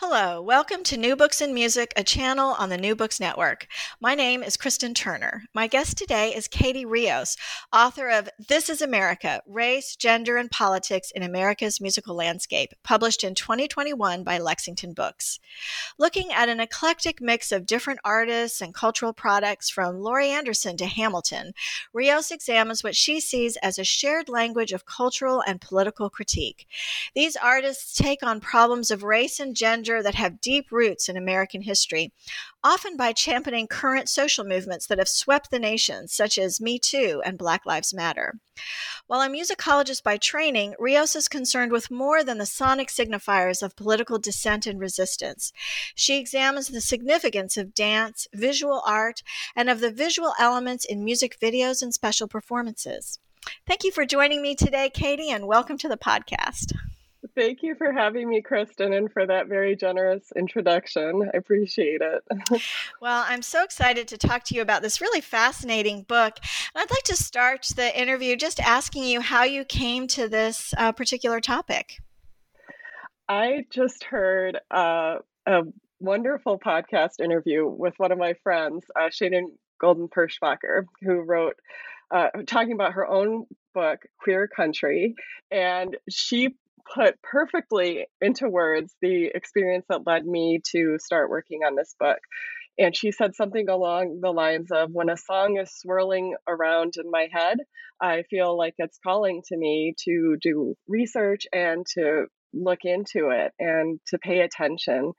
Hello, welcome to New Books and Music, a channel on the New Books Network. My name is Kristen Turner. My guest today is Katie Rios, author of This is America Race, Gender, and Politics in America's Musical Landscape, published in 2021 by Lexington Books. Looking at an eclectic mix of different artists and cultural products from Laurie Anderson to Hamilton, Rios examines what she sees as a shared language of cultural and political critique. These artists take on problems of race and gender that have deep roots in American history, often by championing current social movements that have swept the nation, such as Me Too and Black Lives Matter. While a musicologist by training, Rios is concerned with more than the sonic signifiers of political dissent and resistance. She examines the significance of dance, visual art, and of the visual elements in music videos and special performances. Thank you for joining me today, Katie, and welcome to the podcast. Thank you for having me, Kristen, and for that very generous introduction. I appreciate it. well, I'm so excited to talk to you about this really fascinating book. And I'd like to start the interview just asking you how you came to this uh, particular topic. I just heard uh, a wonderful podcast interview with one of my friends, uh, Shannon Golden Perschbacher, who wrote uh, talking about her own book, Queer Country. And she put perfectly into words the experience that led me to start working on this book. And she said something along the lines of When a song is swirling around in my head, I feel like it's calling to me to do research and to look into it and to pay attention.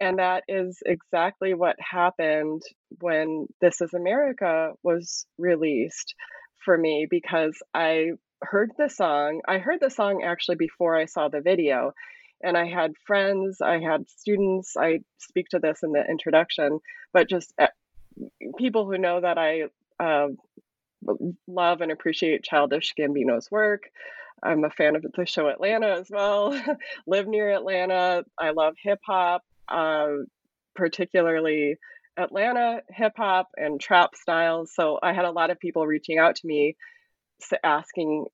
And that is exactly what happened when This Is America was released for me because I heard the song. I heard the song actually before I saw the video. And I had friends, I had students, I speak to this in the introduction, but just eh, people who know that I uh, love and appreciate Childish Gambino's work. I'm a fan of the show Atlanta as well. Live near Atlanta. I love hip hop, uh, particularly Atlanta hip hop and trap styles. So I had a lot of people reaching out to me asking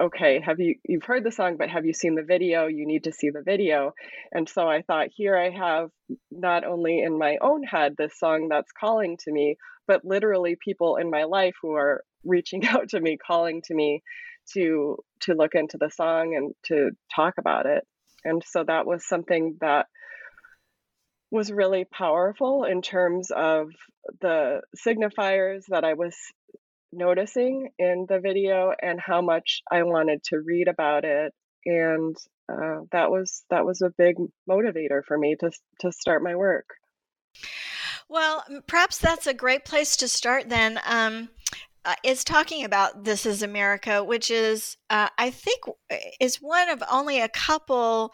okay have you you've heard the song but have you seen the video? You need to see the video. And so i thought here i have not only in my own head this song that's calling to me but literally people in my life who are reaching out to me calling to me to to look into the song and to talk about it. And so that was something that was really powerful in terms of the signifiers that I was noticing in the video and how much I wanted to read about it and uh, that was that was a big motivator for me to to start my work. Well, perhaps that's a great place to start then. Um, uh, is talking about This Is America, which is, uh, I think, is one of only a couple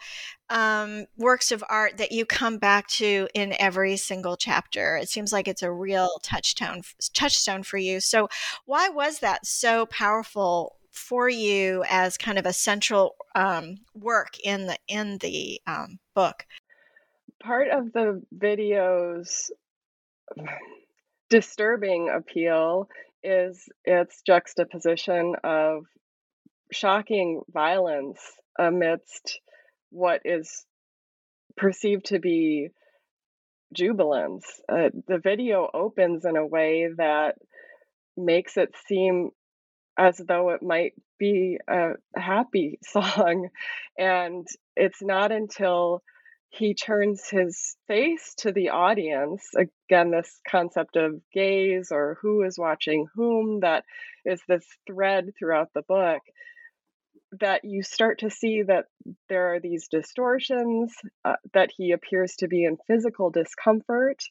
um, works of art that you come back to in every single chapter. It seems like it's a real touchstone touchstone for you. So, why was that so powerful for you as kind of a central um, work in the in the um, book? part of the video's disturbing appeal is its juxtaposition of shocking violence amidst what is perceived to be jubilance. Uh, the video opens in a way that makes it seem as though it might be a happy song. And it's not until he turns his face to the audience again this concept of gaze or who is watching whom that is this thread throughout the book that you start to see that there are these distortions uh, that he appears to be in physical discomfort.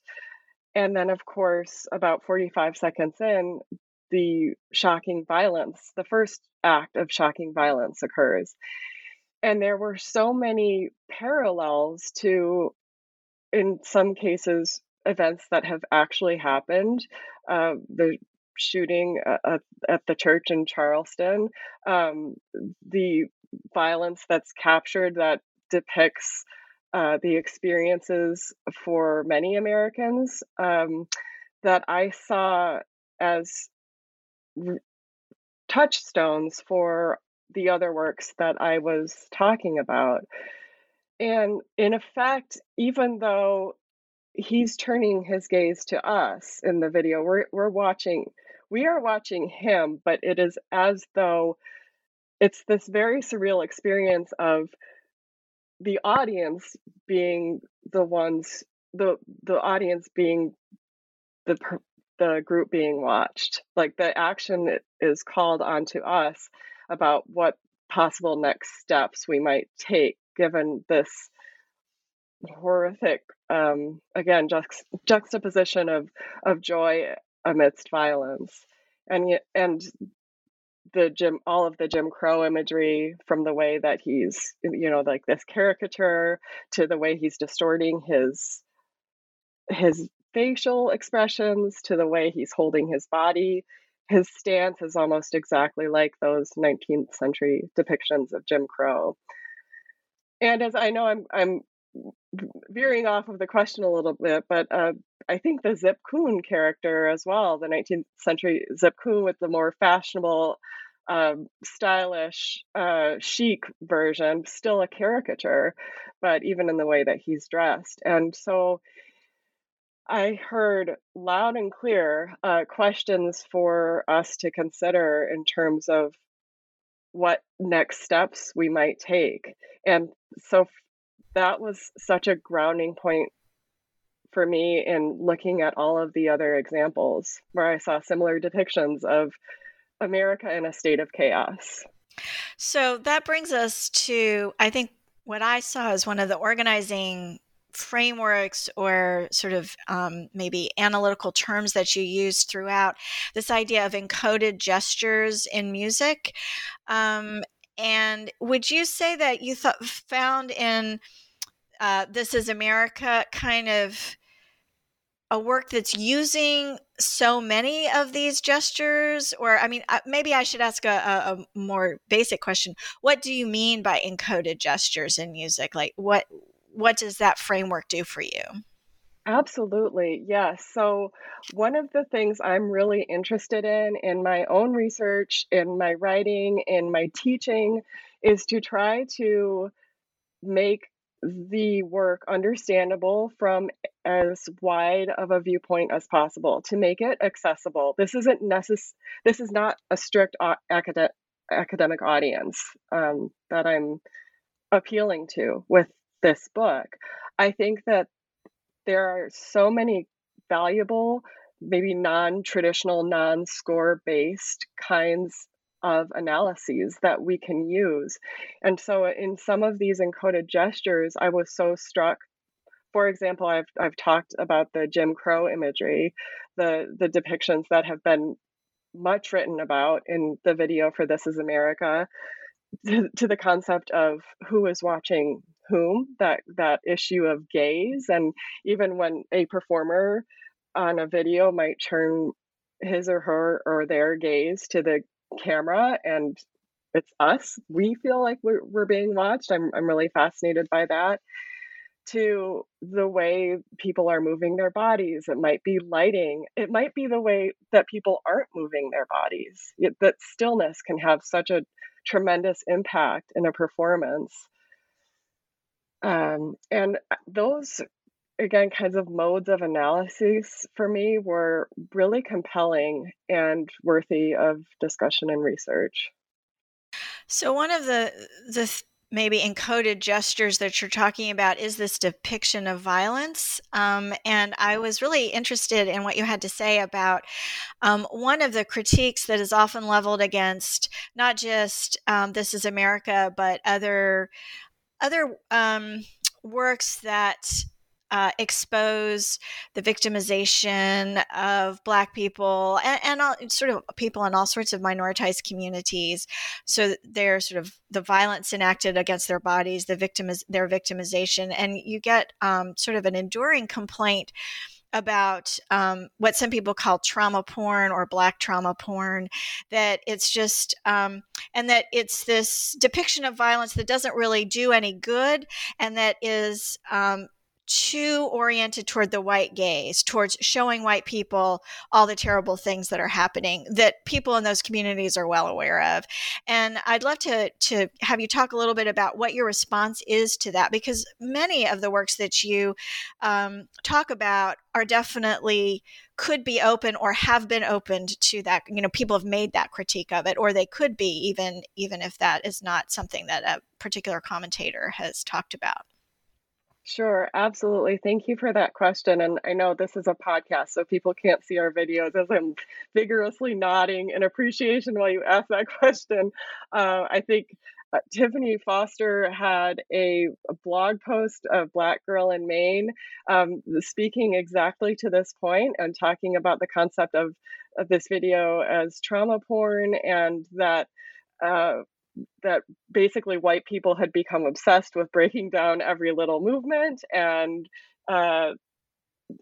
And then of course about 45 seconds in the shocking violence the first act of shocking violence occurs and there were so many parallels to in some cases events that have actually happened uh, the shooting at, at, the church in charleston um, the violence that's captured that depicts uh, the experiences for many americans um, that i saw as touchstones for the other works that I was talking about. And in effect, even though he's turning his gaze to us in the video, we're, we're watching, we are watching him, but it is as though it's this very surreal experience of the audience being the ones, the, the audience being the, the group being watched. Like the action is called onto us about what possible next steps we might take given this horrific um, again juxt- juxtaposition of of joy amidst violence. And and the Jim all of the Jim Crow imagery from the way that he's you know like this caricature to the way he's distorting his his facial expressions to the way he's holding his body his stance is almost exactly like those 19th century depictions of Jim Crow. And as I know, I'm I'm veering off of the question a little bit, but uh, I think the Zip Coon character as well, the 19th century Zip Coon with the more fashionable, um, stylish, uh, chic version, still a caricature, but even in the way that he's dressed. And so I heard loud and clear uh, questions for us to consider in terms of what next steps we might take. And so that was such a grounding point for me in looking at all of the other examples where I saw similar depictions of America in a state of chaos. So that brings us to, I think, what I saw as one of the organizing frameworks or sort of um, maybe analytical terms that you use throughout this idea of encoded gestures in music. Um, and would you say that you thought found in uh, This Is America kind of a work that's using so many of these gestures or i mean uh, maybe i should ask a, a, a, more basic question what do you mean by encoded gestures in music like what what does that framework do for you? Absolutely, yes. So, one of the things I'm really interested in in my own research, in my writing, in my teaching, is to try to make the work understandable from as wide of a viewpoint as possible to make it accessible. This isn't necess- This is not a strict academic academic audience um, that I'm appealing to with this book. I think that there are so many valuable, maybe non traditional, non score based kinds of analyses that we can use. And so, in some of these encoded gestures, I was so struck. For example, I've, I've talked about the Jim Crow imagery, the, the depictions that have been much written about in the video for This Is America, to, to the concept of who is watching whom that that issue of gaze and even when a performer on a video might turn his or her or their gaze to the camera and it's us we feel like we're, we're being watched I'm, I'm really fascinated by that to the way people are moving their bodies. It might be lighting. It might be the way that people aren't moving their bodies. It, that stillness can have such a tremendous impact in a performance. Um, and uh, those, again, kinds of modes of analysis for me were really compelling and worthy of discussion and research. So one of the the maybe encoded gestures that you're talking about is this depiction of violence. Um, and I was really interested in what you had to say about um, one of the critiques that is often leveled against not just um, This Is America, but other other um, works that uh, expose the victimization of Black people and, and all, sort of people in all sorts of minoritized communities. So they're sort of the violence enacted against their bodies, the victim their victimization, and you get um, sort of an enduring complaint about um, what some people call trauma porn or black trauma porn that it's just um, and that it's this depiction of violence that doesn't really do any good and that is um, too oriented toward the white gaze, towards showing white people all the terrible things that are happening that people in those communities are well aware of. And I'd love to to have you talk a little bit about what your response is to that, because many of the works that you um, talk about are definitely could be open or have been opened to that you know people have made that critique of it or they could be even even if that is not something that a particular commentator has talked about Sure, absolutely. Thank you for that question. And I know this is a podcast, so people can't see our videos as I'm vigorously nodding in appreciation while you ask that question. Uh, I think uh, Tiffany Foster had a, a, blog post of Black Girl in Maine um, speaking exactly to this point and talking about the concept of, of this video as trauma porn and that. Uh, that basically white people had become obsessed with breaking down every little movement and uh,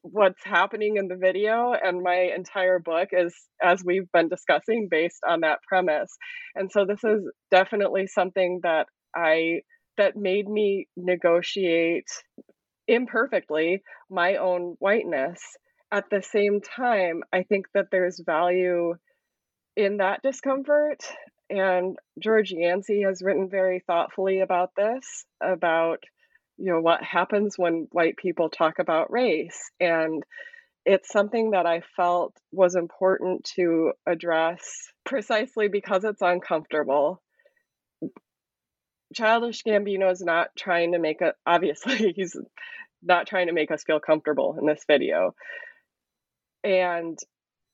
what's happening in the video and my entire book is as we've been discussing based on that premise. And so this is definitely something that i that made me negotiate imperfectly my own whiteness. At the same time i think that there's value in that discomfort and George Yancy has written very thoughtfully about this, about you know what happens when white people talk about race. And it's something that I felt was important to address precisely because it's uncomfortable. Childish Gambino is not trying to make a obviously, he's not trying to make us feel comfortable in this video. And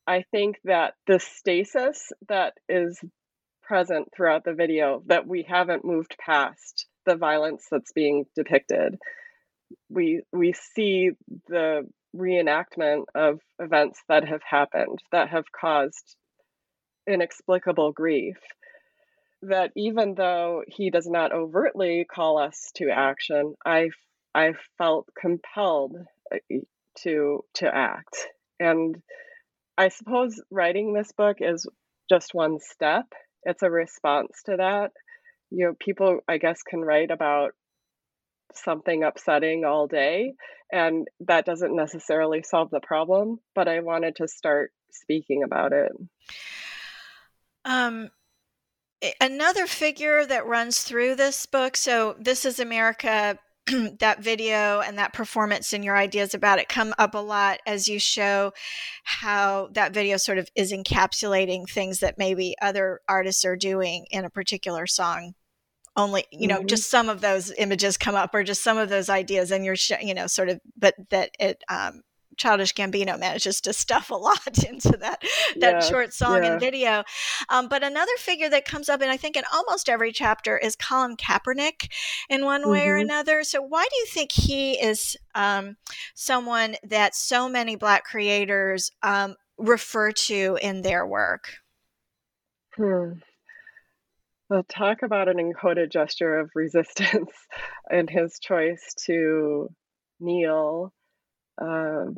I think that the stasis that is present throughout the video that we haven't moved past the violence that's being depicted. We we see the reenactment of events that have happened that have caused inexplicable grief. That even though he does not overtly call us to action, I I felt compelled uh, to to act. And I suppose writing this book is just one step it's a response to that. You know, people, I guess, can write about something upsetting all day, and that doesn't necessarily solve the problem, but I wanted to start speaking about it. Um, another figure that runs through this book so this is america that video and that performance and your ideas about it come up a lot as you show how that video sort of is encapsulating things that maybe other artists are doing in a particular song only you know mm-hmm. just some of those images come up or just some of those ideas and you're you know sort of but that it um, Childish Gambino manages to stuff a lot into that that yeah, short song yeah. and video. Um, but another figure that comes up, and I think in almost every chapter, is Colin Kaepernick in one way mm-hmm. or another. So why do you think he is um, someone that so many Black creators um, refer to in their work? Hmm. Well, talk about an encoded gesture of resistance and his choice to kneel um,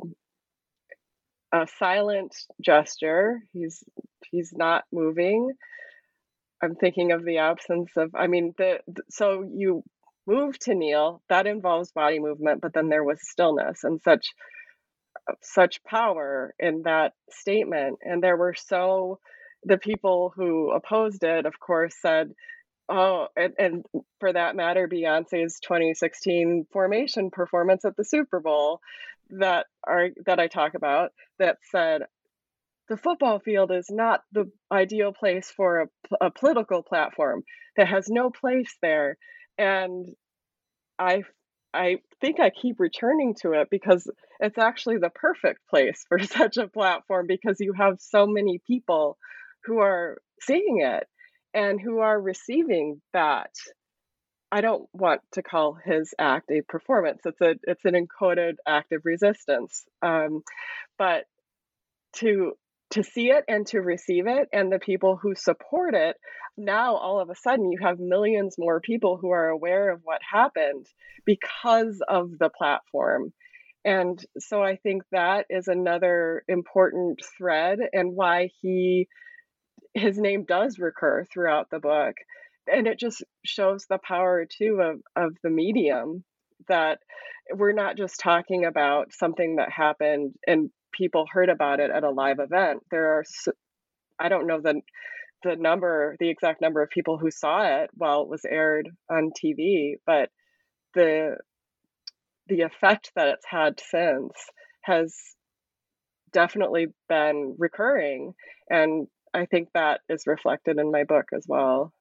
a silent gesture. He's he's not moving. I'm thinking of the absence of. I mean, the, the so you move to kneel. That involves body movement, but then there was stillness and such such power in that statement. And there were so the people who opposed it, of course, said, Oh, and, and for that matter, Beyonce's 2016 formation performance at the Super Bowl that are that I talk about that said the football field is not the ideal place for a, a political platform that has no place there. And i i think i keep returning to it because it's actually the perfect place for such a platform because you have so many people who are seeing it and who are receiving that I don't want to call his act a performance. It's a it's an encoded act of resistance. Um, but to to see it and to receive it and the people who support it now all of a sudden you have millions more people who are aware of what happened because of the platform and so i think that is another important thread and why he his name does recur throughout the book and it just shows the power too of of the medium that we're not just talking about something that happened and people heard about it at a live event. There are, I don't know the the number, the exact number of people who saw it while it was aired on TV, but the the effect that it's had since has definitely been recurring, and I think that is reflected in my book as well.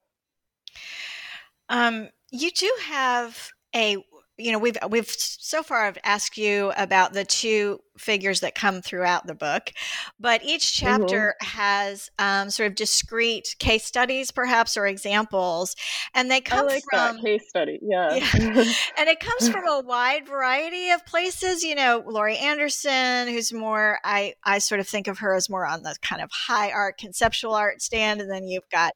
Um, you do have a you know we've we've so far I've asked you about the two figures that come throughout the book, but each mm-hmm. chapter mm-hmm. has um, sort of discrete case studies, perhaps, or examples, and they come like from case study, yeah, yeah. and it comes from a wide variety of places. You know, Laurie Anderson, who's more I I sort of think of her as more on the kind of high art, conceptual art stand, and then you've got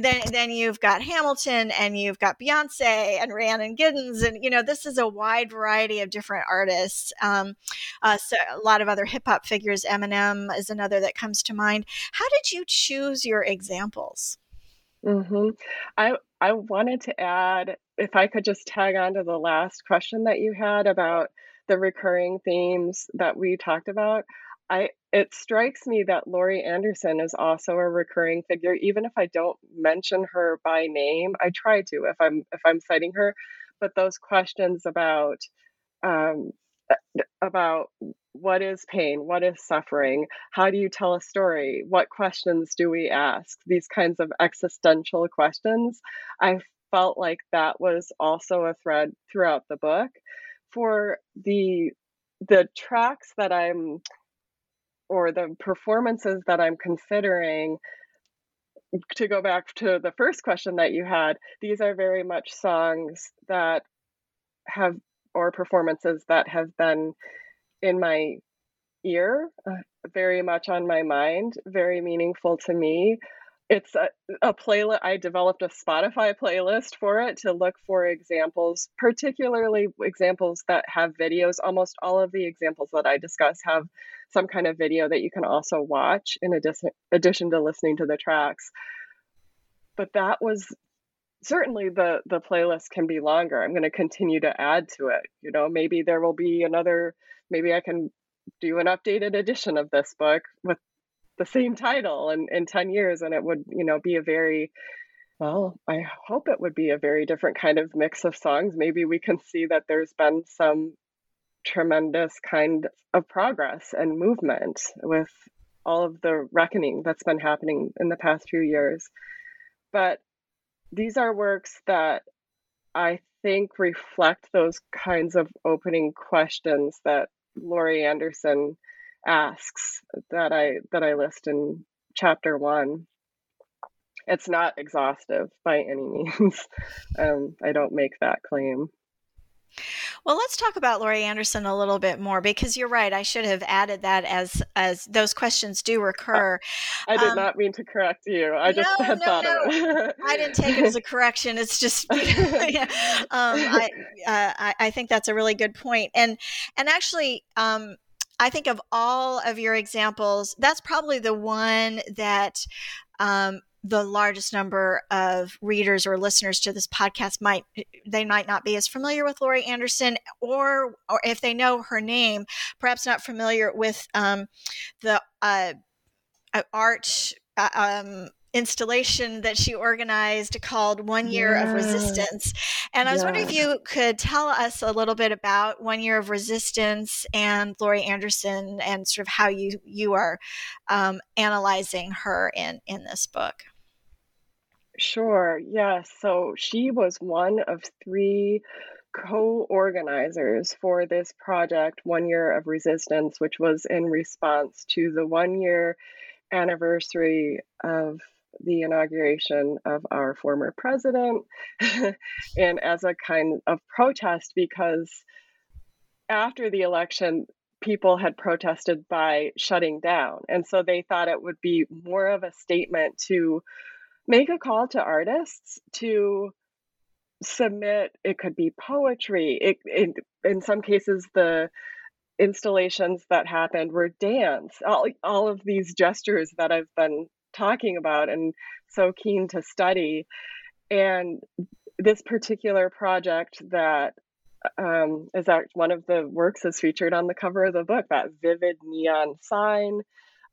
then then you've got Hamilton, and you've got Beyonce and Rhiannon Giddens, and you know this is a wide variety of different artists. Um, uh, uh, so a lot of other hip hop figures. Eminem is another that comes to mind. How did you choose your examples? Mm-hmm. I I wanted to add, if I could just tag on to the last question that you had about the recurring themes that we talked about. I it strikes me that Laurie Anderson is also a recurring figure, even if I don't mention her by name. I try to if I'm if I'm citing her, but those questions about um, about what is pain, what is suffering, how do you tell a story, what questions do we ask, these kinds of existential questions. I felt like that was also a thread throughout the book. For the the tracks that I'm or the performances that I'm considering, to go back to the first question that you had, these are very much songs that have or performances that have been in my ear, uh, very much on my mind, very meaningful to me. It's a, a playlist. I developed a Spotify playlist for it to look for examples, particularly examples that have videos. Almost all of the examples that I discuss have some kind of video that you can also watch in addition, addition to listening to the tracks. But that was certainly the the playlist can be longer i'm going to continue to add to it you know maybe there will be another maybe i can do an updated edition of this book with the same title in, in 10 years and it would you know be a very well i hope it would be a very different kind of mix of songs. Maybe we can see that there's been some tremendous kind of progress and movement with all of the reckoning that's been happening in the past few years. But these are works that I think reflect those kinds of opening questions that Laurie Anderson asks that I that I list in chapter one. It's not exhaustive by any means. um, I don't make that claim. Well, let's talk about Laurie Anderson a little bit more because you're right. I should have added that as as those questions do recur. I did um, not mean to correct you. I just no, had no, thought no. it. I didn't take it as a correction. It's just, yeah. um, I, uh, I, I think that's a really good point. And and actually, um, I think of all of your examples, that's probably the one that um, the largest number of readers or listeners to this podcast might they might not be as familiar with Laurie Anderson, or or if they know her name, perhaps not familiar with um, the uh, art. Uh, um, installation that she organized called One Year yeah. of Resistance. And I was yeah. wondering if you could tell us a little bit about One Year of Resistance and Laurie Anderson and sort of how you you are um, analyzing her in in this book. Sure. Yes. So she was one of three co organizers for this project, One Year of Resistance, which was in response to the one year anniversary of the inauguration of our former president and as a kind of protest because after the election people had protested by shutting down and so they thought it would be more of a statement to make a call to artists to submit it could be poetry it, it in some cases the installations that happened were dance all, all of these gestures that i've been talking about and so keen to study. And this particular project that um, is that one of the works is featured on the cover of the book, that vivid neon sign.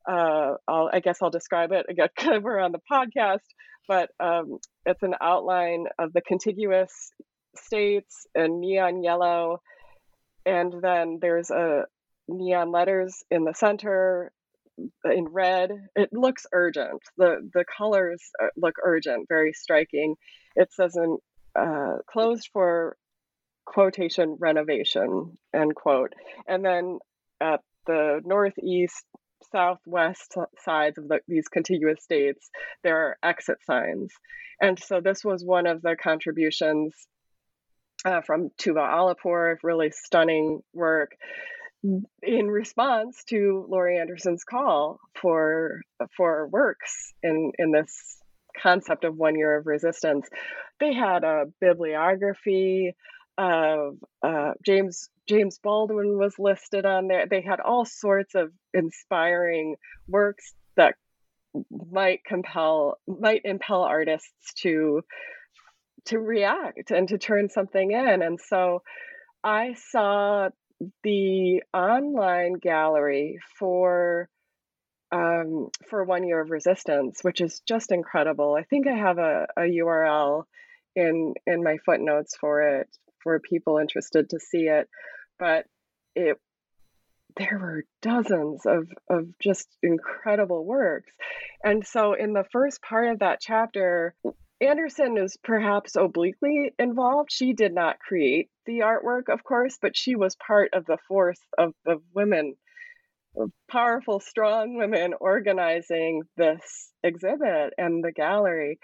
Uh, i guess I'll describe it again cover on the podcast, but um, it's an outline of the contiguous states in neon yellow. And then there's a neon letters in the center in red. It looks urgent. The the colors uh, look urgent, very striking. It says in uh, closed for quotation renovation end quote, and then at the northeast southwest sides of the, these contiguous states there are exit signs and so this was one of the contributions uh, from Tuba Alipur, really stunning work in response to Laurie Anderson's call for for works in in this concept of one year of resistance. They had a bibliography of uh, James James Baldwin was listed on there. They had all sorts of inspiring works that might compel might impel artists to to react and to turn something in. And so I saw the online gallery for um, for one year of resistance, which is just incredible. I think I have a, a URL in in my footnotes for it for people interested to see it. But it there were dozens of of just incredible works. And so in the first part of that chapter, Anderson is perhaps obliquely involved. She did not create the artwork, of course, but she was part of the force of the women, powerful, strong women organizing this exhibit and the gallery.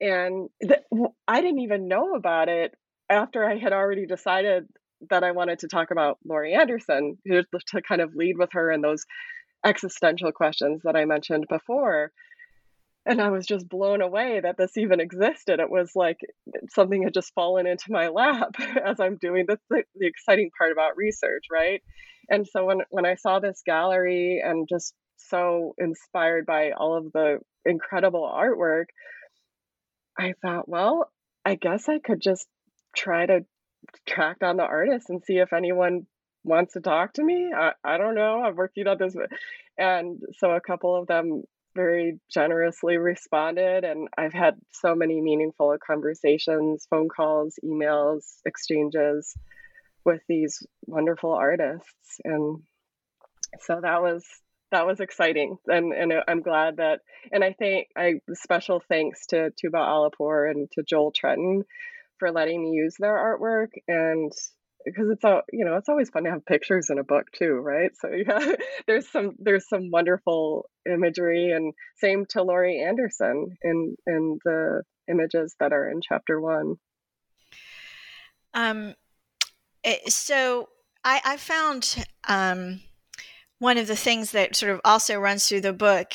And the, I didn't even know about it after I had already decided that I wanted to talk about Laurie Anderson, to kind of lead with her in those existential questions that I mentioned before and I was just blown away that this even existed. It was like something had just fallen into my lap as I'm doing the, the exciting part about research, right? And so when when I saw this gallery and just so inspired by all of the incredible artwork, I thought, well, I guess I could just try to track down the artist and see if anyone wants to talk to me. I, I don't know. I'm working on this. And so a couple of them very generously responded. And I've had so many meaningful conversations, phone calls, emails, exchanges with these wonderful artists. And so that was that was exciting and and I'm glad that and I think I special thanks to Tuba Alipur and to Joel Tretton for letting me use their artwork and because it's all you know it's always fun to have pictures in a book too right? So yeah there's some there's some wonderful imagery and same to laurie anderson in in the images that are in chapter one. Um eh, so i i found um one of the things that sort of also runs through the book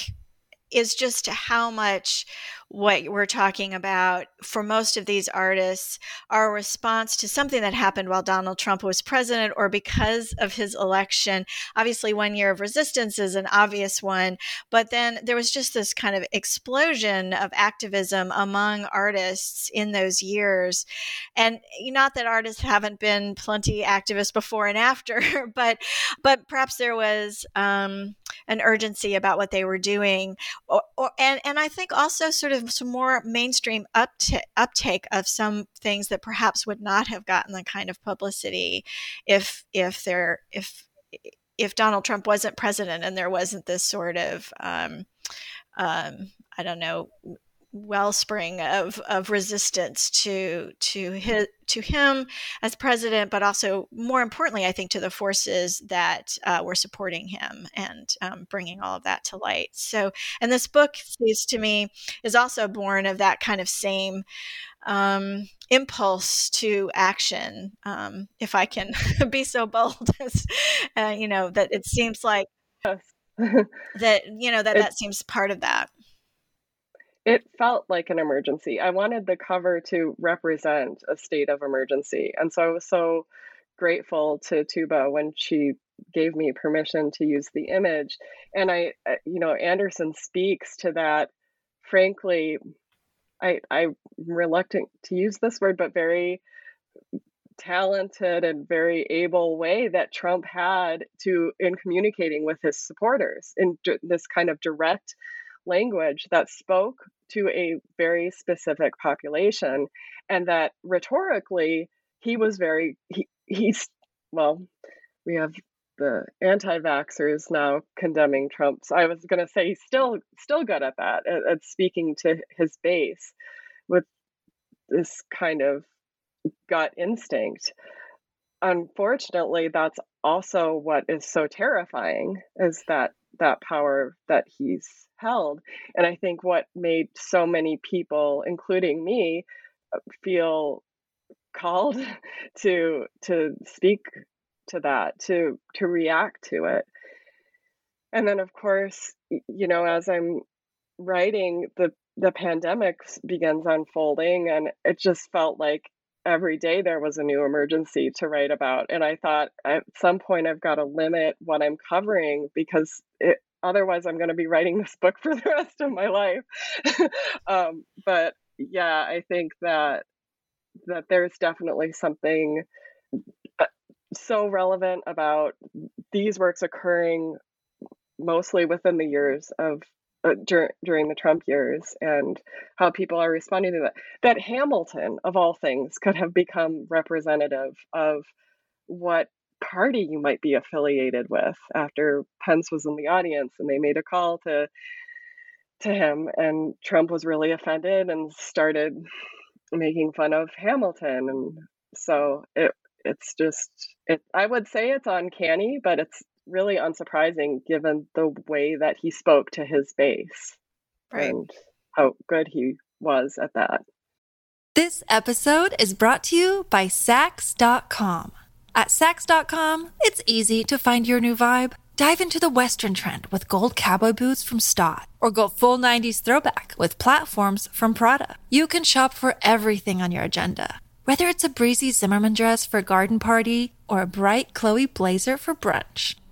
is just how much what we're talking about for most of these artists are a response to something that happened while Donald Trump was president or because of his election. Obviously, one year of resistance is an obvious one, but then there was just this kind of explosion of activism among artists in those years. And not that artists haven't been plenty activists before and after, but but perhaps there was um, an urgency about what they were doing, or, or, and and I think also sort of some more mainstream uptake uptake of some things that perhaps would not have gotten the kind of publicity if if there if if Donald Trump wasn't president and there wasn't this sort of um, um, I don't know wellspring of, of resistance to to his to him as president, but also more importantly, I think to the forces that uh, were supporting him and um, bringing all of that to light. So, and this book seems to me is also born of that kind of same um, impulse to action, um, if I can be so bold as uh, you know that it seems like. that you know that that seems part of that it felt like an emergency. I wanted the cover to represent a state of emergency. And so I was so grateful to Tuba when she gave me permission to use the image. And I, uh, you know, Anderson speaks to that, frankly, I, I'm reluctant to use this word, but very talented and very able way that Trump had to in communicating with his supporters in this kind of direct language that spoke to a very specific population and that rhetorically he was very he, he's well we have the anti-vaxxers now condemning Trump. So I was going to say he's still still good at that, at, at, speaking to his base with this kind of gut instinct. Unfortunately, that's also what is so terrifying is that that power that he's held. And I think what made so many people, including me, uh, feel called to to speak to that, to to react to it. And then of course, you know, as I'm writing, the the pandemic begins unfolding and it just felt like every day there was a new emergency to write about and i thought at some point i've got to limit what i'm covering because it, otherwise i'm going to be writing this book for the rest of my life. Um, but yeah i think that that there's definitely something uh, so relevant about these works occurring mostly within the years of uh, dur- during the Trump years and how people are responding to that. That Hamilton, of all things, could have become representative of what party you might be affiliated with after Pence was in the audience and they made a call to to him and Trump was really offended and started making fun of Hamilton and so it it's just it I would say it's uncanny but it's really unsurprising given the way that he spoke to his base right. and how good he was at that. This episode is brought to you by Saks.com. At Saks.com, it's easy to find your new vibe. Dive into the Western trend with gold cowboy boots from Staud, or go full 90s throwback with platforms from Prada. You can shop for everything on your agenda, whether it's a breezy Zimmerman dress for a garden party or a bright Chloe blazer for brunch.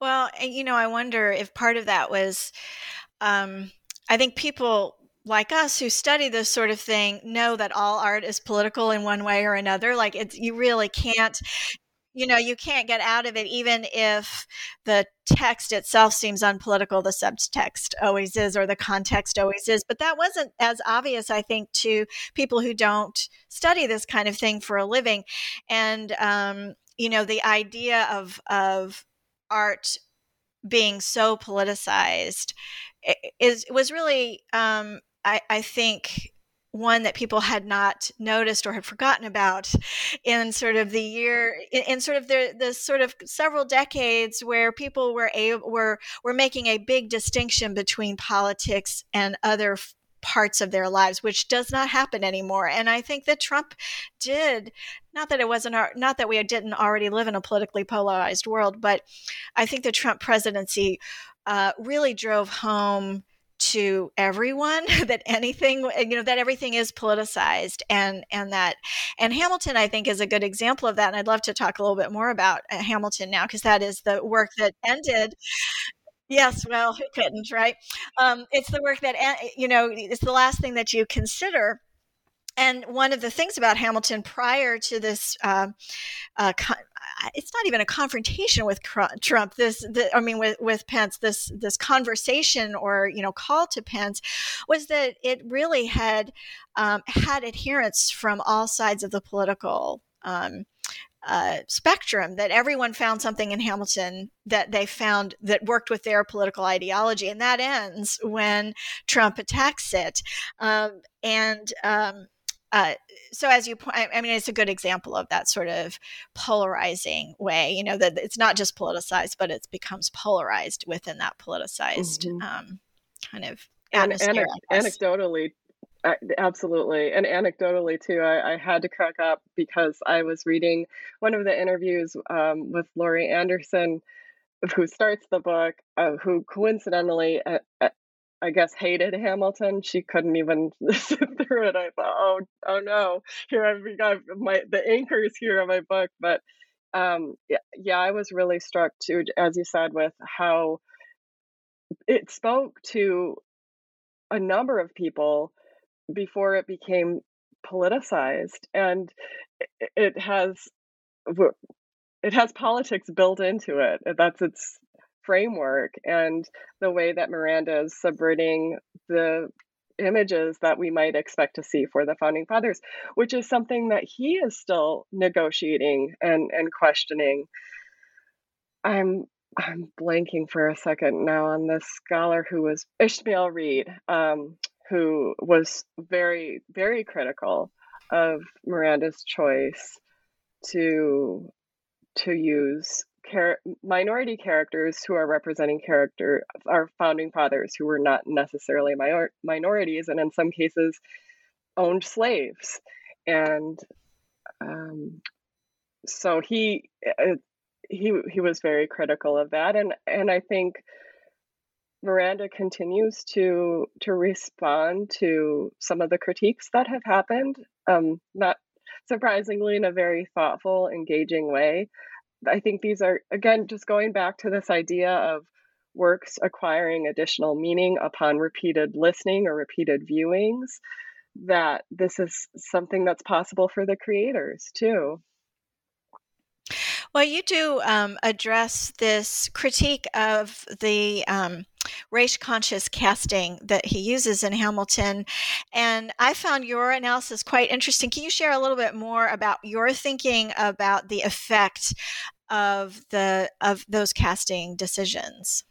Well, you know, I wonder if part of that was, um, I think people like us who study this sort of thing know that all art is political in one way or another. Like it's, you really can't, you know, you can't get out of it, even if the text itself seems unpolitical, the subtext always is, or the context always is. But that wasn't as obvious, I think, to people who don't study this kind of thing for a living. And, um, you know, the idea of, of art being so politicized is was really um, I, I think one that people had not noticed or had forgotten about in sort of the year in, in sort of the, the sort of several decades where people were able were were making a big distinction between politics and other parts of their lives which does not happen anymore and i think that trump did not that it wasn't our, not that we didn't already live in a politically polarized world but i think the trump presidency uh, really drove home to everyone that anything you know that everything is politicized and and that and hamilton i think is a good example of that and i'd love to talk a little bit more about uh, hamilton now because that is the work that ended yes well who couldn't right um, it's the work that you know it's the last thing that you consider and one of the things about Hamilton prior to this, uh, uh, con- it's not even a confrontation with Trump. This, the, I mean, with, with Pence, this this conversation or you know call to Pence was that it really had um, had adherents from all sides of the political. Um, uh, spectrum that everyone found something in Hamilton that they found that worked with their political ideology, and that ends when Trump attacks it. Um, and um, uh, so as you point i mean it's a good example of that sort of polarizing way you know that it's not just politicized but it becomes polarized within that politicized mm-hmm. um, kind of atmosphere and, anecdotally uh, absolutely and anecdotally too I, I, had to crack up because i was reading one of the interviews um, with laurie anderson who starts the book uh, who coincidentally at, at, I guess hated Hamilton. She couldn't even sit through it. I thought, oh, oh no, here I've got my the anchors here in my book. But um, yeah, yeah, I was really struck too, as you said, with how it spoke to a number of people before it became politicized, and it has it has politics built into it. That's its framework and the way that Miranda is subverting the images that we might expect to see for the founding fathers, which is something that he is still negotiating and, and questioning. I'm I'm blanking for a second now on this scholar who was Ishmael Reed, um, who was very, very critical of Miranda's choice to to use char- minority characters who are representing character are founding fathers who were not necessarily minor- minorities and in some cases owned slaves. And um, so he uh, he he was very critical of that. And and I think Miranda continues to to respond to some of the critiques that have happened um, not surprisingly in a very thoughtful engaging way I think these are, again, just going back to this idea of works acquiring additional meaning upon repeated listening or repeated viewings, that this is something that's possible for the creators too. Well, you do um, address this critique of the um, race conscious casting that he uses in Hamilton. And I found your analysis quite interesting. Can you share a little bit more about your thinking about the effect of the of those casting decisions?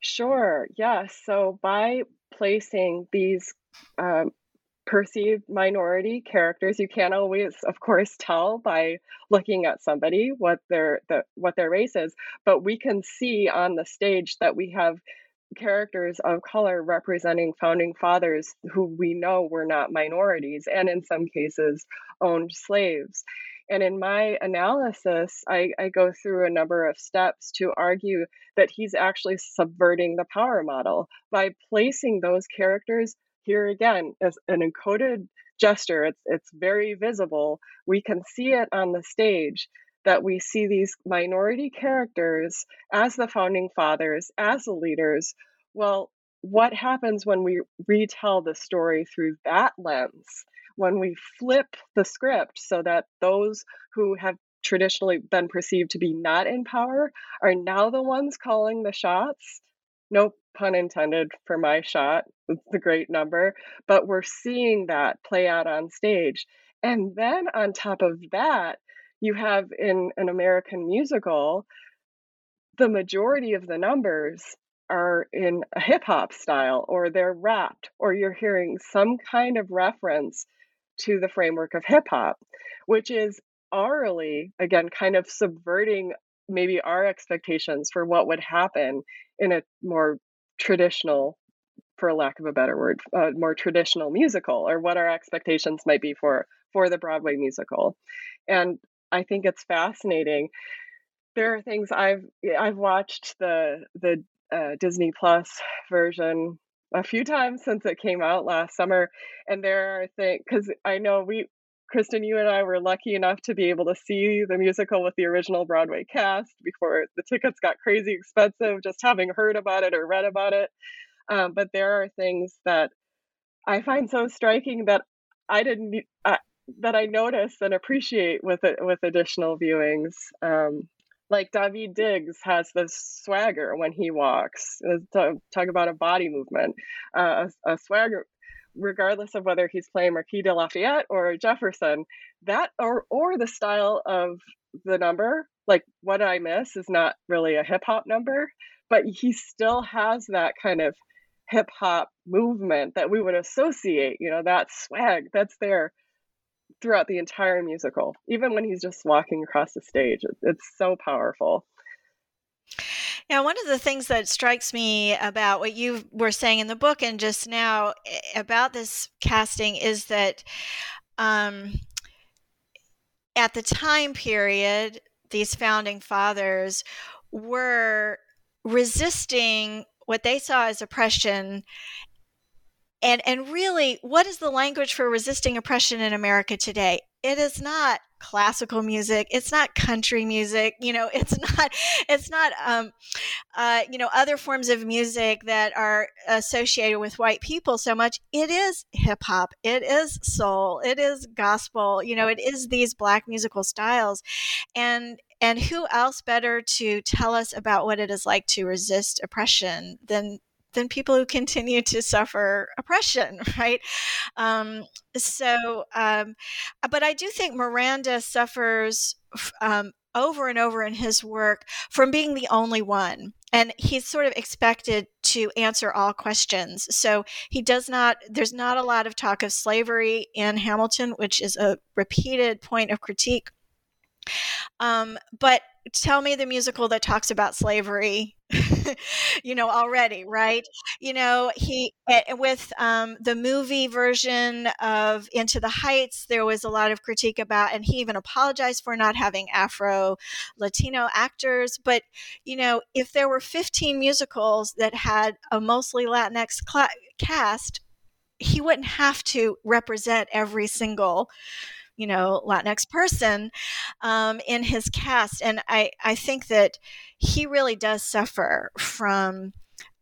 Sure. Yes. So by placing these um, perceived minority characters you can't always of course tell by looking at somebody what their the, what their race is but we can see on the stage that we have characters of color representing founding fathers who we know were not minorities and in some cases owned slaves. And in my analysis, I, I, go through a number of steps to argue that he's actually subverting the power model. By placing those characters here again as an encoded gesture. It's, it's very visible. We can see it on the stage that we see these minority characters as the founding fathers, as the leaders. Well, what happens when we retell the story through that lens? when we flip the script so that those who have traditionally been perceived to be not in power are now the ones calling the shots. No pun intended for my shot. It's a great number. But we're seeing that play out on stage. And then on top of that, you have in an American musical the majority of the numbers are in a hip hop style or they're rapped or you're hearing some kind of reference to the framework of hip hop, which is aurally, again, kind of subverting maybe our expectations for what would happen in a more traditional, for lack of a better word, uh, more traditional musical or what our expectations might be for for the Broadway musical. And I think it's fascinating. There are things I've I've watched the the uh, Disney Plus version a few times since it came out last summer, and there are things because I know we, Kristen, you and I were lucky enough to be able to see the musical with the original Broadway cast before the tickets got crazy expensive. Just having heard about it or read about it, um, but there are things that I find so striking that I didn't that I notice and appreciate with it with additional viewings. Um, like Daveed Diggs has this swagger when he walks. Uh, talk about a body movement, uh, a, a, swagger, regardless of whether he's playing Marquis de Lafayette or Jefferson. That or or the style of the number, like What'd I Miss, is not really a hip hop number, but he still has that kind of hip hop movement that we would associate. You know, that swag that's there throughout the entire musical, even when he's just walking across the stage. It's so powerful. Yeah, one of the things that strikes me about what you were saying in the book and just now eh, about this casting is that um, at the time period, these founding fathers were resisting what they saw as oppression. And and really what is the language for resisting oppression in america today? It is not classical music it's not country music you know it's not it's not um uh you know other forms of music that are associated with white people so much. It is hip hop it is soul it is gospel you know it is these black musical styles. And and who else better to tell us about what it is like to resist oppression than than people who continue to suffer oppression, right? Um, so, um, but I do think Miranda suffers um, over and over in his work from being the only one. And he's sort of expected to answer all questions. So he does not, there's not a lot of talk of slavery in Hamilton, which is a repeated point of critique. Um, but tell me the musical that talks about slavery you know already right? You know he with um, the movie version of into the heights there was a lot of critique about and he even apologized for not having afro latino actors but you know if there were 15 musicals that had a mostly latinx cl- cast he wouldn't have to represent every single you know Latinx person um, in his cast, and I I think that he really does suffer from.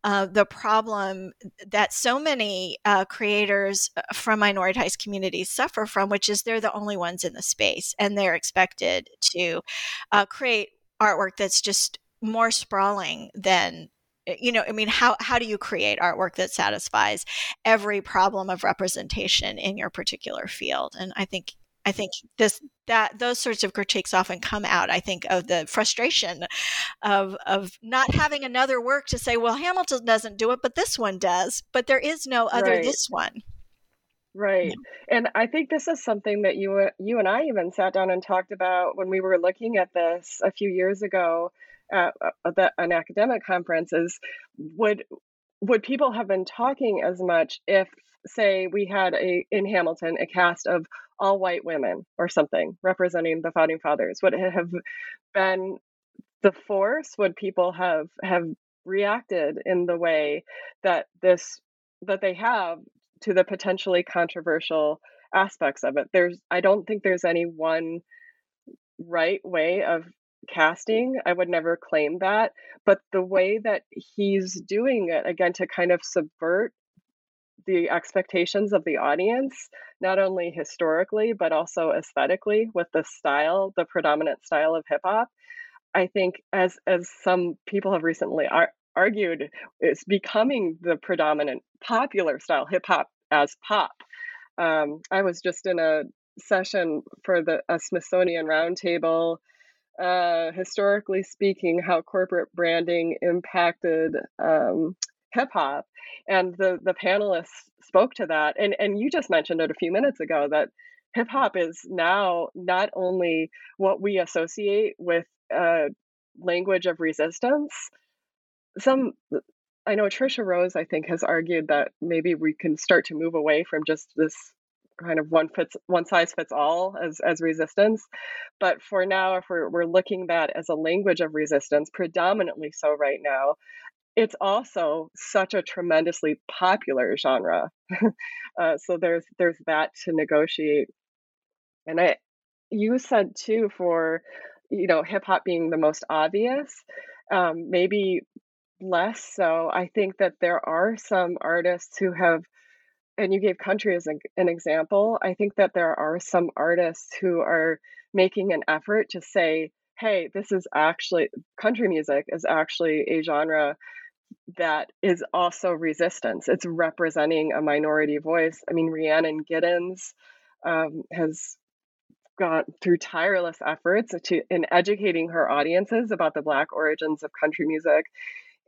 Uh, the problem that so many uh, creators uh, from minoritized communities suffer from, which is they're the only ones in the space and they're expected to uh, create artwork that's just more sprawling than eh, you know i mean how how do you create artwork that satisfies every problem of representation in your particular field and i think I think this that those sorts of critiques often come out. I think of the frustration of of not having another work to say, well, Hamilton doesn't do it, but this one does. But there is no other right. this one. Right. Yeah. And I think this is something that you you and I even sat down and talked about when we were looking at this a few years ago at, uh, an academic conference is would would people have been talking as much if say we had a in Hamilton a cast of all white women or something representing the founding fathers. Would it have been the force? Would people have have reacted in the way that this that they have to the potentially controversial aspects of it? There's i don't think there's any one right way of casting. I would never claim that. But the way that he's doing it again to kind of subvert the expectations of the audience, not only historically, but also aesthetically with the style, the predominant style of hip hop. I think, as, as some people have recently ar- argued, it's becoming the predominant popular style, hip hop as pop. Um, I was just in a session for the a Smithsonian Roundtable uh, historically speaking, how corporate branding impacted um, hip hop. And the, the panelists spoke to that. And, and you just mentioned it a few minutes ago that hip hop is now not only what we associate with a language of resistance. Some, I know Tricia Rose, I think, has argued that maybe we can start to move away from just this kind of one fits one size fits all as as resistance but for now if we're, we're looking that as a language of resistance predominantly so right now it's also such a tremendously popular genre. Uh, so there's there's that to negotiate. And i you said too for you know hip hop being the most obvious um, maybe less so. I think that there are some artists who have and you gave country as an, an example, I think that there are some artists who are making an effort to say, hey, this is actually country music is actually a genre that is also resistance. It's representing a minority voice. I mean, Rhiannon Giddens um, has gone through tireless efforts to in educating her audiences about the Black origins of country music.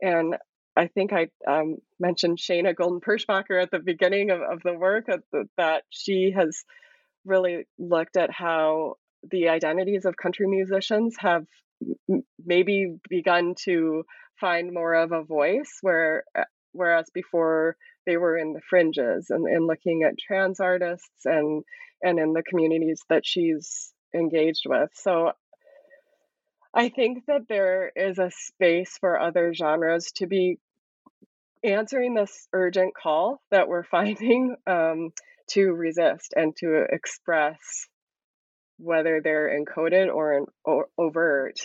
And I think I um, mentioned Shana Goldin-Perschbacher at the beginning of, of the work that, that she has really looked at how the identities of country musicians have maybe begun to find more of a voice where uh, whereas before they were in the fringes and, and looking at trans artists and and in the communities that she's engaged with. So I think that there is a space for other genres to be answering this urgent call that we're finding um, to resist and to express whether they're encoded or, or overt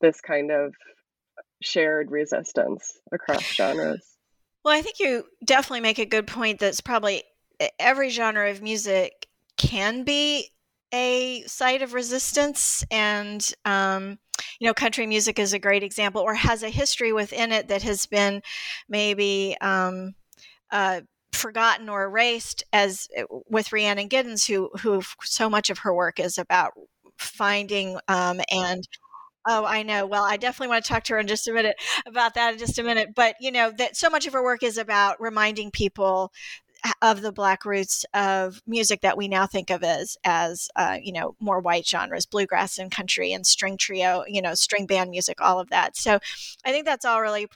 this kind of shared resistance across genres. Well, I think you definitely make a good point that's probably every genre of music can be a site of resistance and um, you know country music is a great example or has a history within it that has been maybe um, uh, forgotten or erased as uh, with Rhiannon Giddens who who so much of her work is about finding um, and Oh, I know. Well, I definitely want to talk to her in just a minute about that in just a minute. But you know that so much of her work is about reminding people of the black roots of music that we now think of as as uh, you know more white genres bluegrass and country and string trio you know string band music all of that. So i think that's all really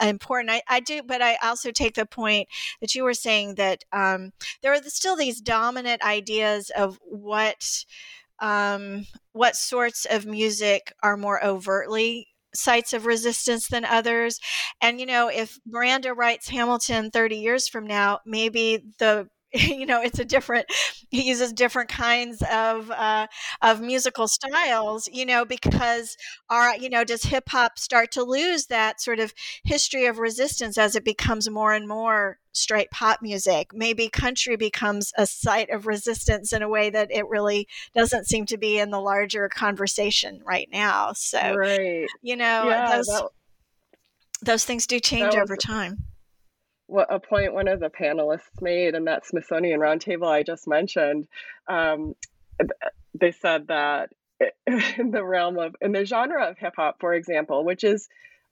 important. I, I do but i also take the point that you were saying that um, there are still these dominant ideas of what um, what sorts of music are more overtly sites of resistance than others. And, you know, if Miranda writes Hamilton 30 years from now, maybe the you know it's a different he uses different kinds of uh, of musical styles you know because our you know does hip hop start to lose that sort of history of resistance as it becomes more and more straight pop music? Maybe country becomes a site of resistance in a way that it really doesn't seem to be in the larger conversation right now. So right. you know yeah, those that, those things do change over time a point one of the panelists made in that Smithsonian roundtable I just mentioned. Um, they said that in the realm of in the genre of hip hop, for example, which is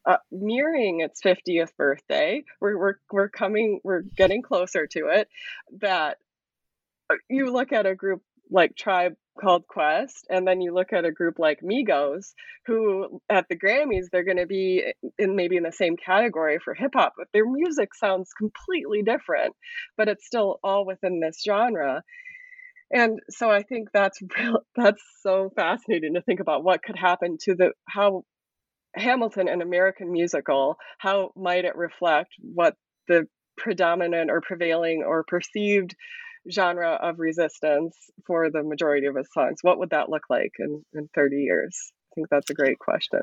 uh, nearing its 50th birthday, we're, we're we're coming, we're getting closer to it. That uh, you look at a group like Tribe called Quest, and then you look at a group like Migos, who at the Grammys they're going to be in maybe in the same category for hip hop, but their music sounds completely different, but it's still all within this genre. And so I think that's real, that's so fascinating to think about what could happen to the how Hamilton, an American musical, how might it reflect what the predominant or prevailing or perceived genre of resistance for the majority of his songs. What would that look like in, in 30 years? I think that's a great question.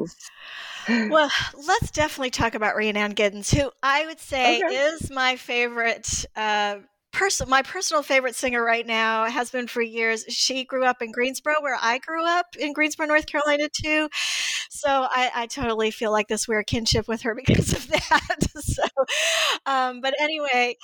well, let's definitely talk about Rhiannon Giddens, who I would say okay. is my favorite uh, person my personal favorite singer right now has been for years she grew up in greensboro where i grew up in greensboro north carolina too so I, I totally feel like this weird kinship with her because of that. so, um, but anyway,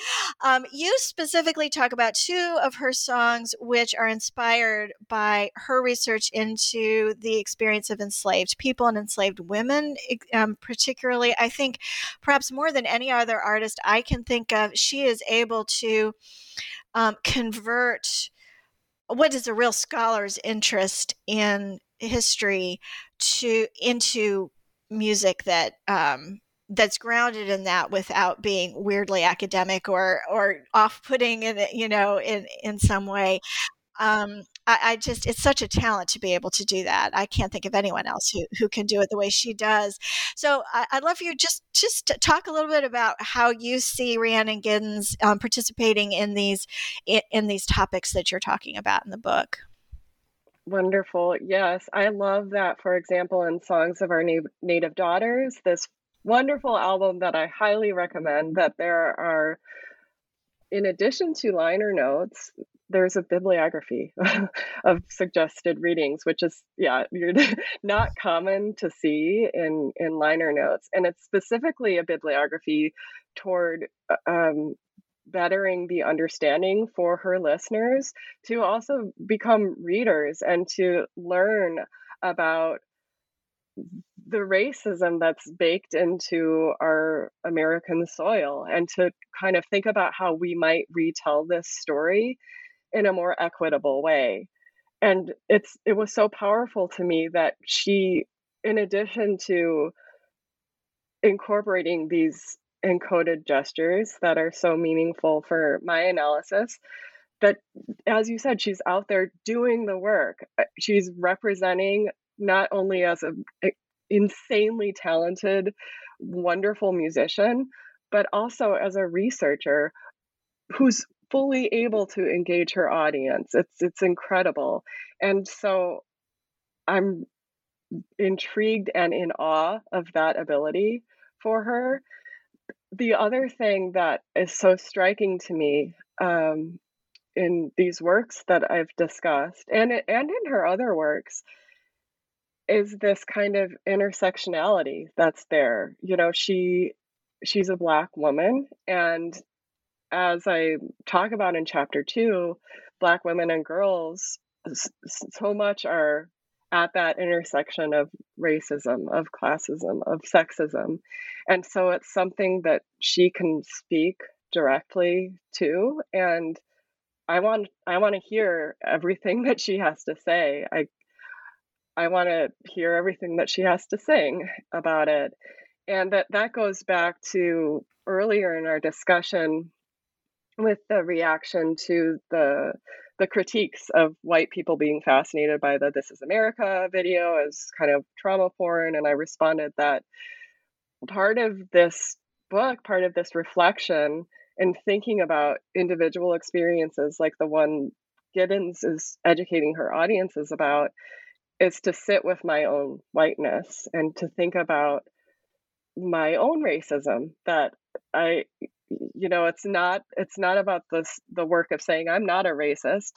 um, you specifically talk about two of her songs which are inspired by her research into the experience of enslaved people and enslaved women, um, particularly. I think perhaps more than any other artist I can think of, she is able to um, convert what is a real scholar's interest in history to into music that um, that's grounded in that without being weirdly academic or or off-putting in you know in in some way um, I, I, just it's such a talent to be able to do that. I can't think of anyone else who, who can do it the way she does. So I, would love for you just just to talk a little bit about how you see Rhiannon Giddens um, participating in these in, in these topics that you're talking about in the book. Wonderful. Yes, I love that. For example, in Songs of Our Na- Native Daughters, this wonderful album that I highly recommend, that there are, in addition to liner notes, there's a bibliography of suggested readings, which is yeah, you're not common to see in in liner notes, and it's specifically a bibliography toward uh, um, bettering the understanding for her listeners to also become readers and to learn about the racism that's baked into our American soil and to kind of think about how we might retell this story in a more equitable way. And it's it was so powerful to me that she in addition to incorporating these encoded gestures that are so meaningful for my analysis. That as you said she's out there doing the work. Uh, she's representing not only as an insanely talented wonderful musician but also as a researcher who's fully able to engage her audience. It's it's incredible. And so i'm intrigued and in awe of that ability for her the other thing that is so striking to me um, in these works that I've discussed, and and in her other works, is this kind of intersectionality that's there. You know, she she's a black woman, and as I talk about in chapter two, black women and girls so much are at that intersection of racism, of classism, of sexism. And so it's something that she can speak directly to and I want I want to hear everything that she has to say. I I want to hear everything that she has to sing about it. And that that goes back to earlier in our discussion with the reaction to the the critiques of white people being fascinated by the This Is America video as kind of trauma porn. And I responded that part of this book, part of this reflection, and thinking about individual experiences like the one Giddens is educating her audiences about, is to sit with my own whiteness and to think about my own racism that I you know it's not it's not about this the work of saying i'm not a racist.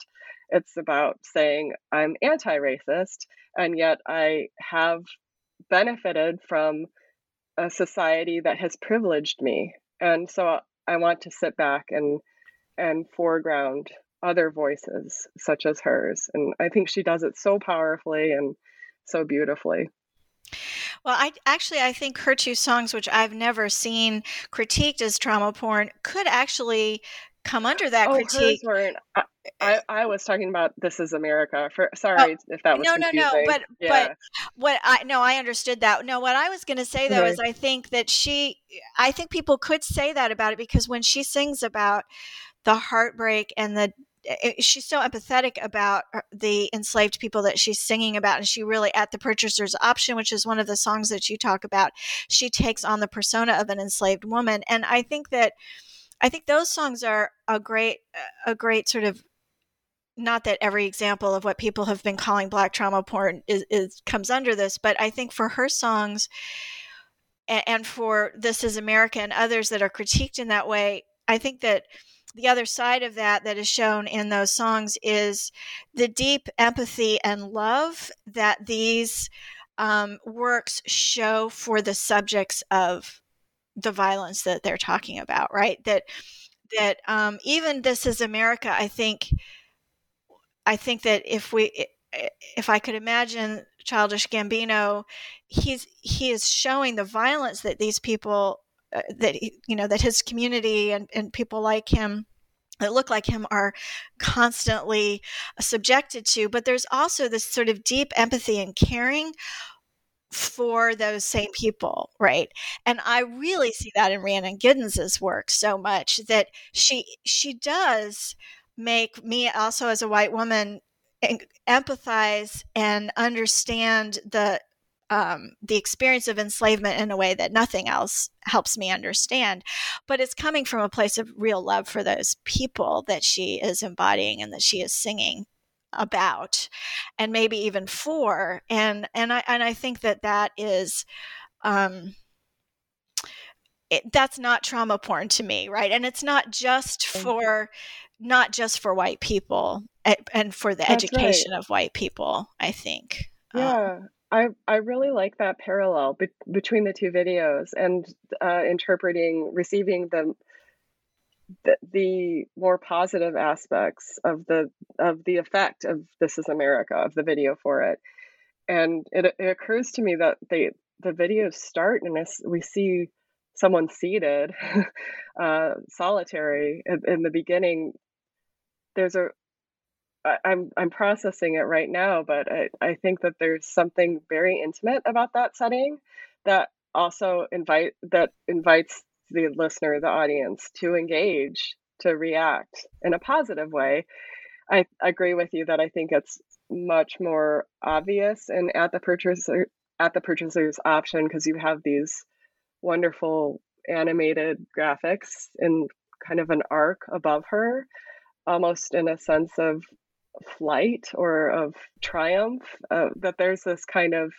It's about saying i'm anti-racist and yet i have benefited from a society that has privileged me. And so i want to sit back and and foreground other voices such as hers and i think she does it so powerfully and so beautifully well, I actually I think her two songs, which I've never seen critiqued as trauma porn, could actually come under that oh, critique. weren't. I, I, eh, I, was talking about "This Is America." For oh, sorry oh, if that was no, confusing. no, no. But yeah. but what I no, I understood that. No, what I was going to say though is mm-hmm. I think that she, I think people could say that about it because when she sings about the heartbreak and the Eh, eh, she's so empathetic about the enslaved people that she's singing about and she really at the purchaser's option which is one of the songs that you talk about she takes on the persona of an enslaved woman. And i think that i think those songs are a great a great sort of not that every example of what people have been calling black trauma porn is, is comes under this but i think for her songs and, and for this is america and others that are critiqued in that way i think that the other side of that that is shown in those songs is the deep empathy and love that these um, works show for the subjects of the violence that they're talking about, right? That that um, even this is America. I think I think that if we if I could imagine Childish Gambino, he's he is showing the violence that these people uh, that you know that his community and, and people like him that look like him are constantly subjected to but there's also this sort of deep empathy and caring for those same people, right? And I really see that in Rhiannon Giddens's work so much that she she does make me also as a white woman empathize and understand the um, the experience of enslavement in a way that nothing else helps me understand. But it's coming from a place of real love for those people that she is embodying and that she is singing about and maybe even for and and i and i think that that is um it, that's not trauma porn to me right and it's not just for not just for white people and for the that's education right. of white people i think um, yeah um, I, I really like that parallel be- between the two videos and uh, interpreting receiving the the, the more positive aspects of the of the effect of this is america of the video for it. And it, it occurs to me that they the videos start and we see someone seated uh, solitary in, in the beginning. There's a I, I'm I'm processing it right now, but I, I think that there's something very intimate about that setting that also invite that invites the listener, the audience, to engage, to react in a positive way. I agree with you that I think it's much more obvious and at the purchaser at the purchaser's option because you have these wonderful animated graphics in kind of an arc above her, almost in a sense of flight or of triumph. Uh, that there's this kind of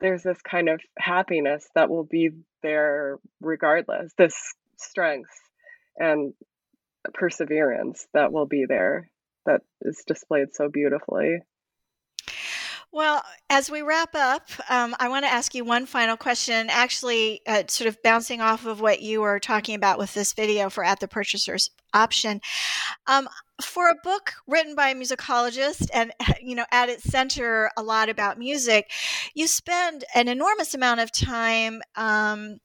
there's this kind of happiness that will be there regardless, this strength and perseverance that will be there that is displayed so beautifully. Well, as we wrap up, um, I want to ask you one final question. Actually, uh, sort of bouncing off of what you were talking about with this video for At the Purchaser's Option. Um, for a book written by a musicologist and you know at its center a lot about music you spend an enormous amount of time um,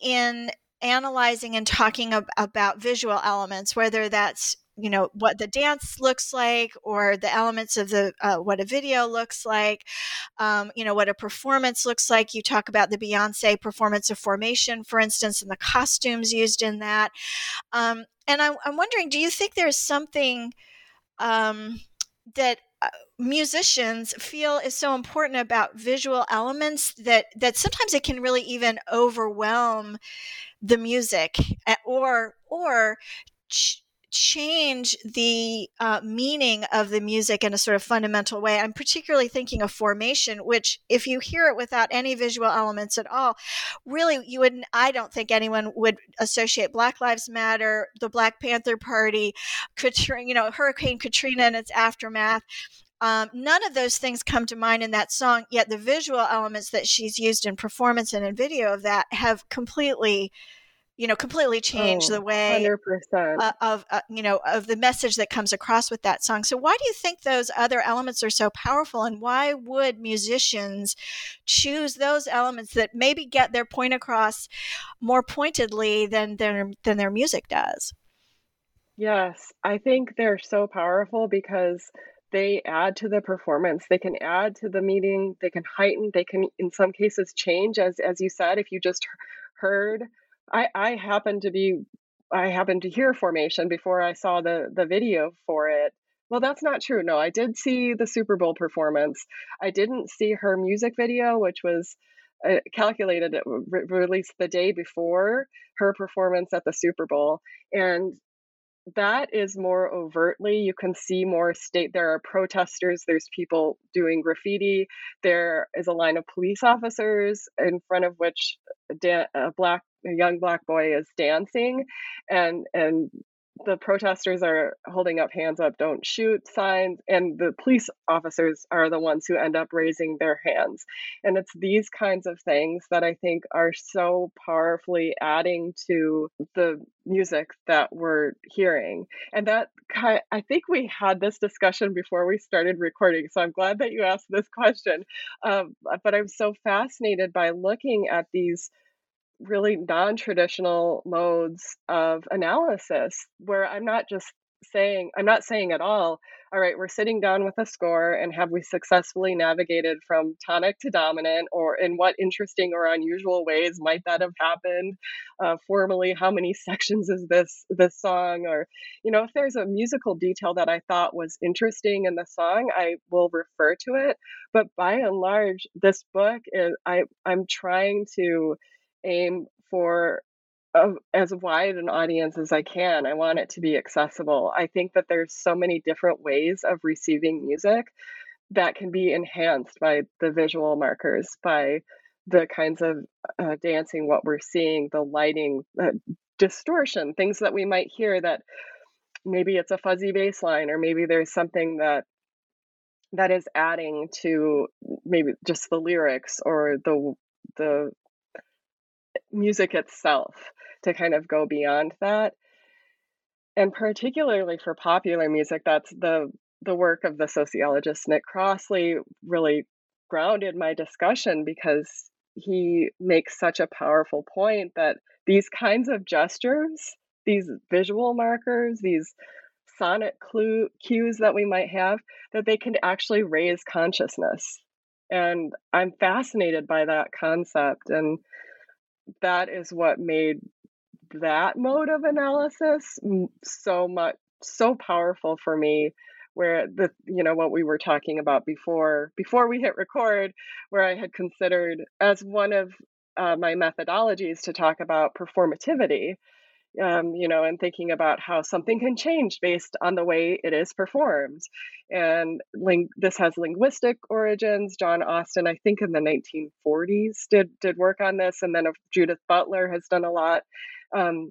in analyzing and talking ab- about visual elements whether that's you know what the dance looks like or the elements of the uh, what a video looks like um, you know what a performance looks like. You talk about the beyonce performance of formation for instance and the costumes used in that. Um, and I, am wondering, do you think there's something um, that uh, musicians feel is so important about visual elements that that sometimes it can really even overwhelm the music, eh, or or change the uh, meaning of the music in a sort of fundamental way. I'm particularly thinking of formation, which, if you hear it without any visual elements at all, really you wouldn't, I don't think anyone would associate Black Lives Matter, the Black Panther Party, Katrina, you know, Hurricane Katrina and its aftermath. Um, none of those things come to mind in that song, yet the visual elements that she's used in performance and in video of that have completely you know completely change oh, the way uh, of uh, you know of the message that comes across with that song. So why do you think those other elements are so powerful and why would musicians choose those elements that maybe get their point across more pointedly than their than their music does? Yes i think they're so powerful because they add to the performance. They can add to the meaning they can heighten they can in some cases change as as you said if you just heard I, I happened to be I happened to hear formation before I saw the the video for it. Well, that's not true. No, I did see the Super Bowl performance. I didn't see her music video, which was uh, calculated re- released the day before her performance at the Super Bowl, and that is more overtly you can see more state there are protesters there's people doing graffiti there is a line of police officers in front of which a, black a young black boy is dancing and and the protesters are holding up hands up don't shoot signs and the police officers are the ones who end up raising their hands. And it's these kinds of things that i think are so powerfully adding to the music that we're hearing. And that i think we had this discussion before we started recording so i'm glad that you asked this question. Um, but i'm so fascinated by looking at these really non traditional modes of analysis where I'm not just saying, I'm not saying at all, all right, we're sitting down with a score and have we successfully navigated from tonic to dominant or in what interesting or unusual ways might that have happened uh, formally? How many sections is this, this song? Or, you know, if there's a musical detail that I thought was interesting in the song, I will refer to it. But by and large, this book is, I, I'm trying to, aim for a, as wide an audience as I can. I want it to be accessible. I think that there's so many different ways of receiving music that can be enhanced by the visual markers, by the kinds of uh, dancing, what we're seeing, the lighting, uh, distortion, things that we might hear that maybe it's a fuzzy bass line or maybe there's something that that is adding to maybe just the lyrics or the the music itself to kind of go beyond that. And particularly for popular music, that's the the work of the sociologist Nick Crossley really grounded my discussion because he makes such a powerful point that these kinds of gestures, these visual markers, these sonic clue cues that we might have, that they can actually raise consciousness. And I'm fascinated by that concept. And that is what made that mode of analysis so much so powerful for me where the you know what we were talking about before before we hit record where i had considered as one of uh, my methodologies to talk about performativity um, you know, and thinking about how something can change based on the way it is performed. And ling- this has linguistic origins. John Austin, I think in the 1940s, did did work on this, and then Judith Butler has done a lot um,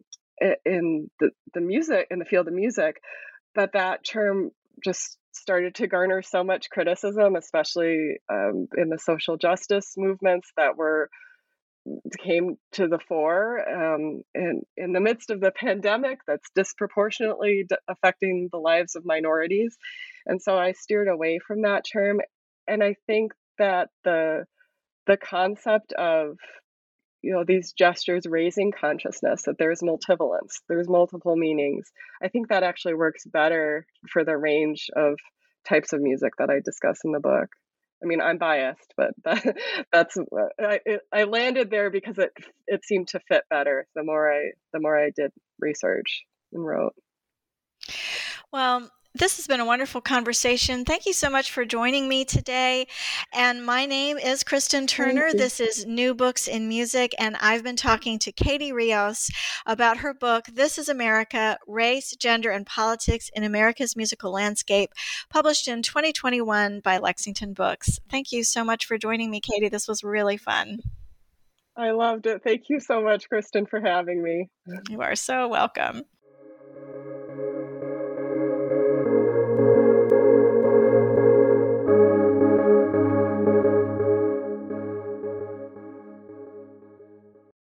in the, the music in the field of music. But that term just started to garner so much criticism, especially um, in the social justice movements that were came to the fore um, in, in the midst of the pandemic that's disproportionately d- affecting the lives of minorities. And so I steered away from that term. And I think that the the concept of you know these gestures raising consciousness that there's multivalence there's multiple meanings i think that actually works better for the range of types of music that i discuss in the book I mean, I'm biased, but that, that's I, it, I landed there because it it seemed to fit better the more I the more I did research and wrote. Well, this has been a wonderful conversation. Thank you so much for joining me today. And my name is Kristen Turner. This is New Books in Music. And I've been talking to Katie Rios about her book, This is America Race, Gender, and Politics in America's Musical Landscape, published in 2021 by Lexington Books. Thank you so much for joining me, Katie. This was really fun. I loved it. Thank you so much, Kristen, for having me. You are so welcome.